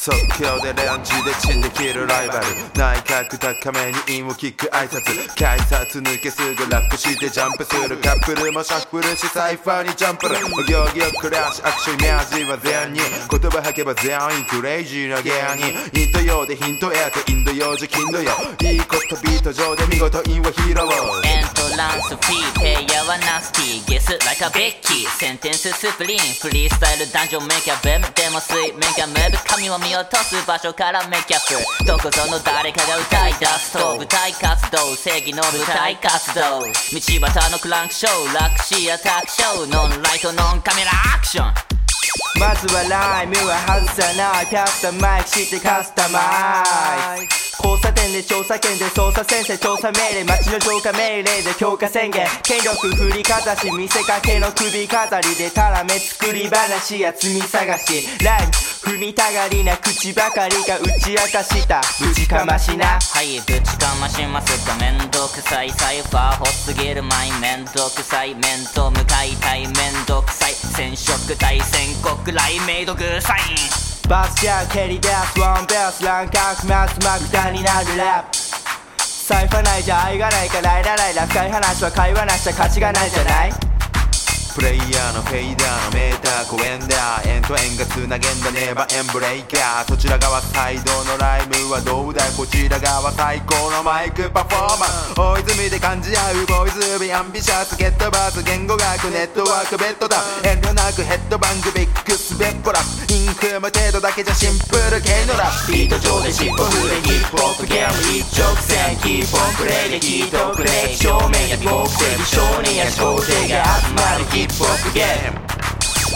即興でレンジでチンで切るライバル。内角高めに韻を聞く挨拶。改札抜けすぐラップしてジャンプする。カップルもシャッフルしサイファーにジャンプルお行儀をクラッシュアクション。イメージは全に言葉吐けば全員クレイジーな芸人。イント用でヒント得て。インド用じ金土よ。いいことビート上で見事韻を拾おうエントランスフリーペイヤーはナスティゲス like a ベッキーセンテンススプリンフリースタイルダンジョンメイキャベムでも水面がムーブ神を見落とす場所からメイキャップどこぞの誰かが歌い出すと。舞台活動正義の舞台活動。道端のクランクショーラクシーアタックショーノンライトノンカメラアクション。まずはライムは外さない。キャスタマイクしてカスタマイズ交差点で調査権で捜査先生調査命令町の浄化命令で強化宣言権力振りかざし見せかけの首飾りでたらめ作り話や罪探しライム踏みたがりな口ばかりが打ち明かしたぶちかましな。はいぶちかましますかめんどくさい。サイファーほすぎるマイめんどくさい。面と向かい。たいめんどくさい。染色体宣告来メイドグサインバスジャン蹴り出すワンベースランカークマスマクダになるラップ。財布ないじゃ愛がないからいらないラ深い話は会話なしゃ価値がないじゃない？プレイヤーのフェイダーのメーター公園だ円と円がつなげんだネバーエンブレイカーそちら側サイドのライムはどうだこちら側最高のマイクパフォーマンス。大泉で感じ合うボーイズビアンビシャスゲットバース言語学ネットワークベッドだ。遠慮なくヘッドバンクビッグスベッポラ。インクム程度だけじゃシンプル系のラップ。ビート上で尻尾振れヒップホップゲーム一直線キーポンプレイで聞いとくれ正面や合成少年や小生が集まるヒップホップゲーム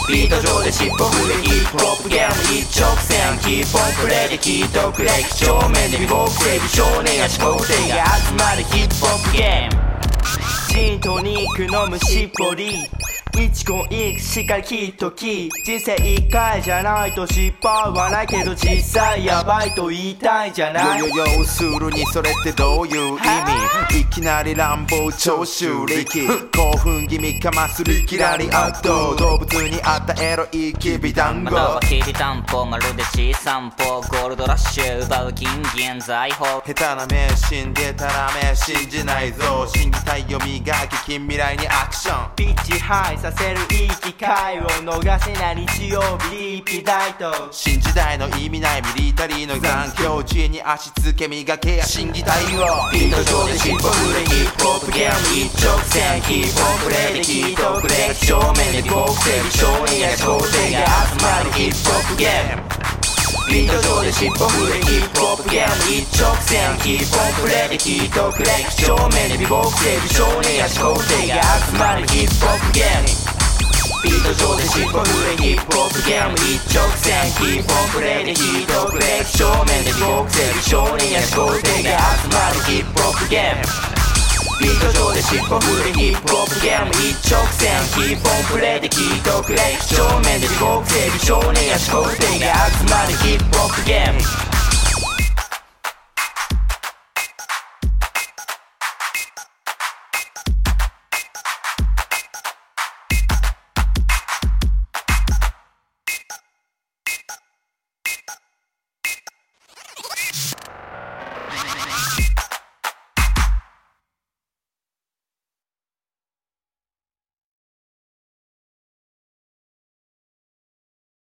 ビート上で尻尾振れヒップホップゲーム一直線キーポンプレイで聞いとくれ几帳面で未合成美少年や思考性が集まるヒップホップゲームジントニック飲むしっぽり一個一個しっかり聞いとき人生一回じゃないと失敗はないけど実際やばいと言いたいじゃない。よよ要するにそれってどういう意味？いきなり乱暴長州力興奮気味かますりきらり圧倒動物にあったエロいきび団子。またはきりたんぽまるで小散歩ゴールドラッシュ奪う金銀財宝。下手な迷信でたらめ信じないぞ。信じたいよ磨き近未来にアクション。ピッチハイさせるいい機会を逃せない日曜日リピ大と新時代の意味ないミリタリーの残響地に足つけ磨けや審議体を。ビート上で尻尾振れヒップホップゲーム一直線キーポンプレイで聞いとくれ。正面で合成美少年や高生が集まるヒップホップゲームビート上で尻尾振れヒップホップゲーム一直線キーポンプレイで聞いとくれ正面で美合成美少年や高生が集まるヒップホップゲームビート上で尻尾振れヒップホップゲーム一直線キーポンプレイで聞いとくれ正面で合成美少年や高生が集まるヒップホップゲームビート上で尻尾振るヒップホップゲーム一直線キーポンプレイで聞いとくれ。正面で地獄正義少年や高生が集まるヒップホップゲーム。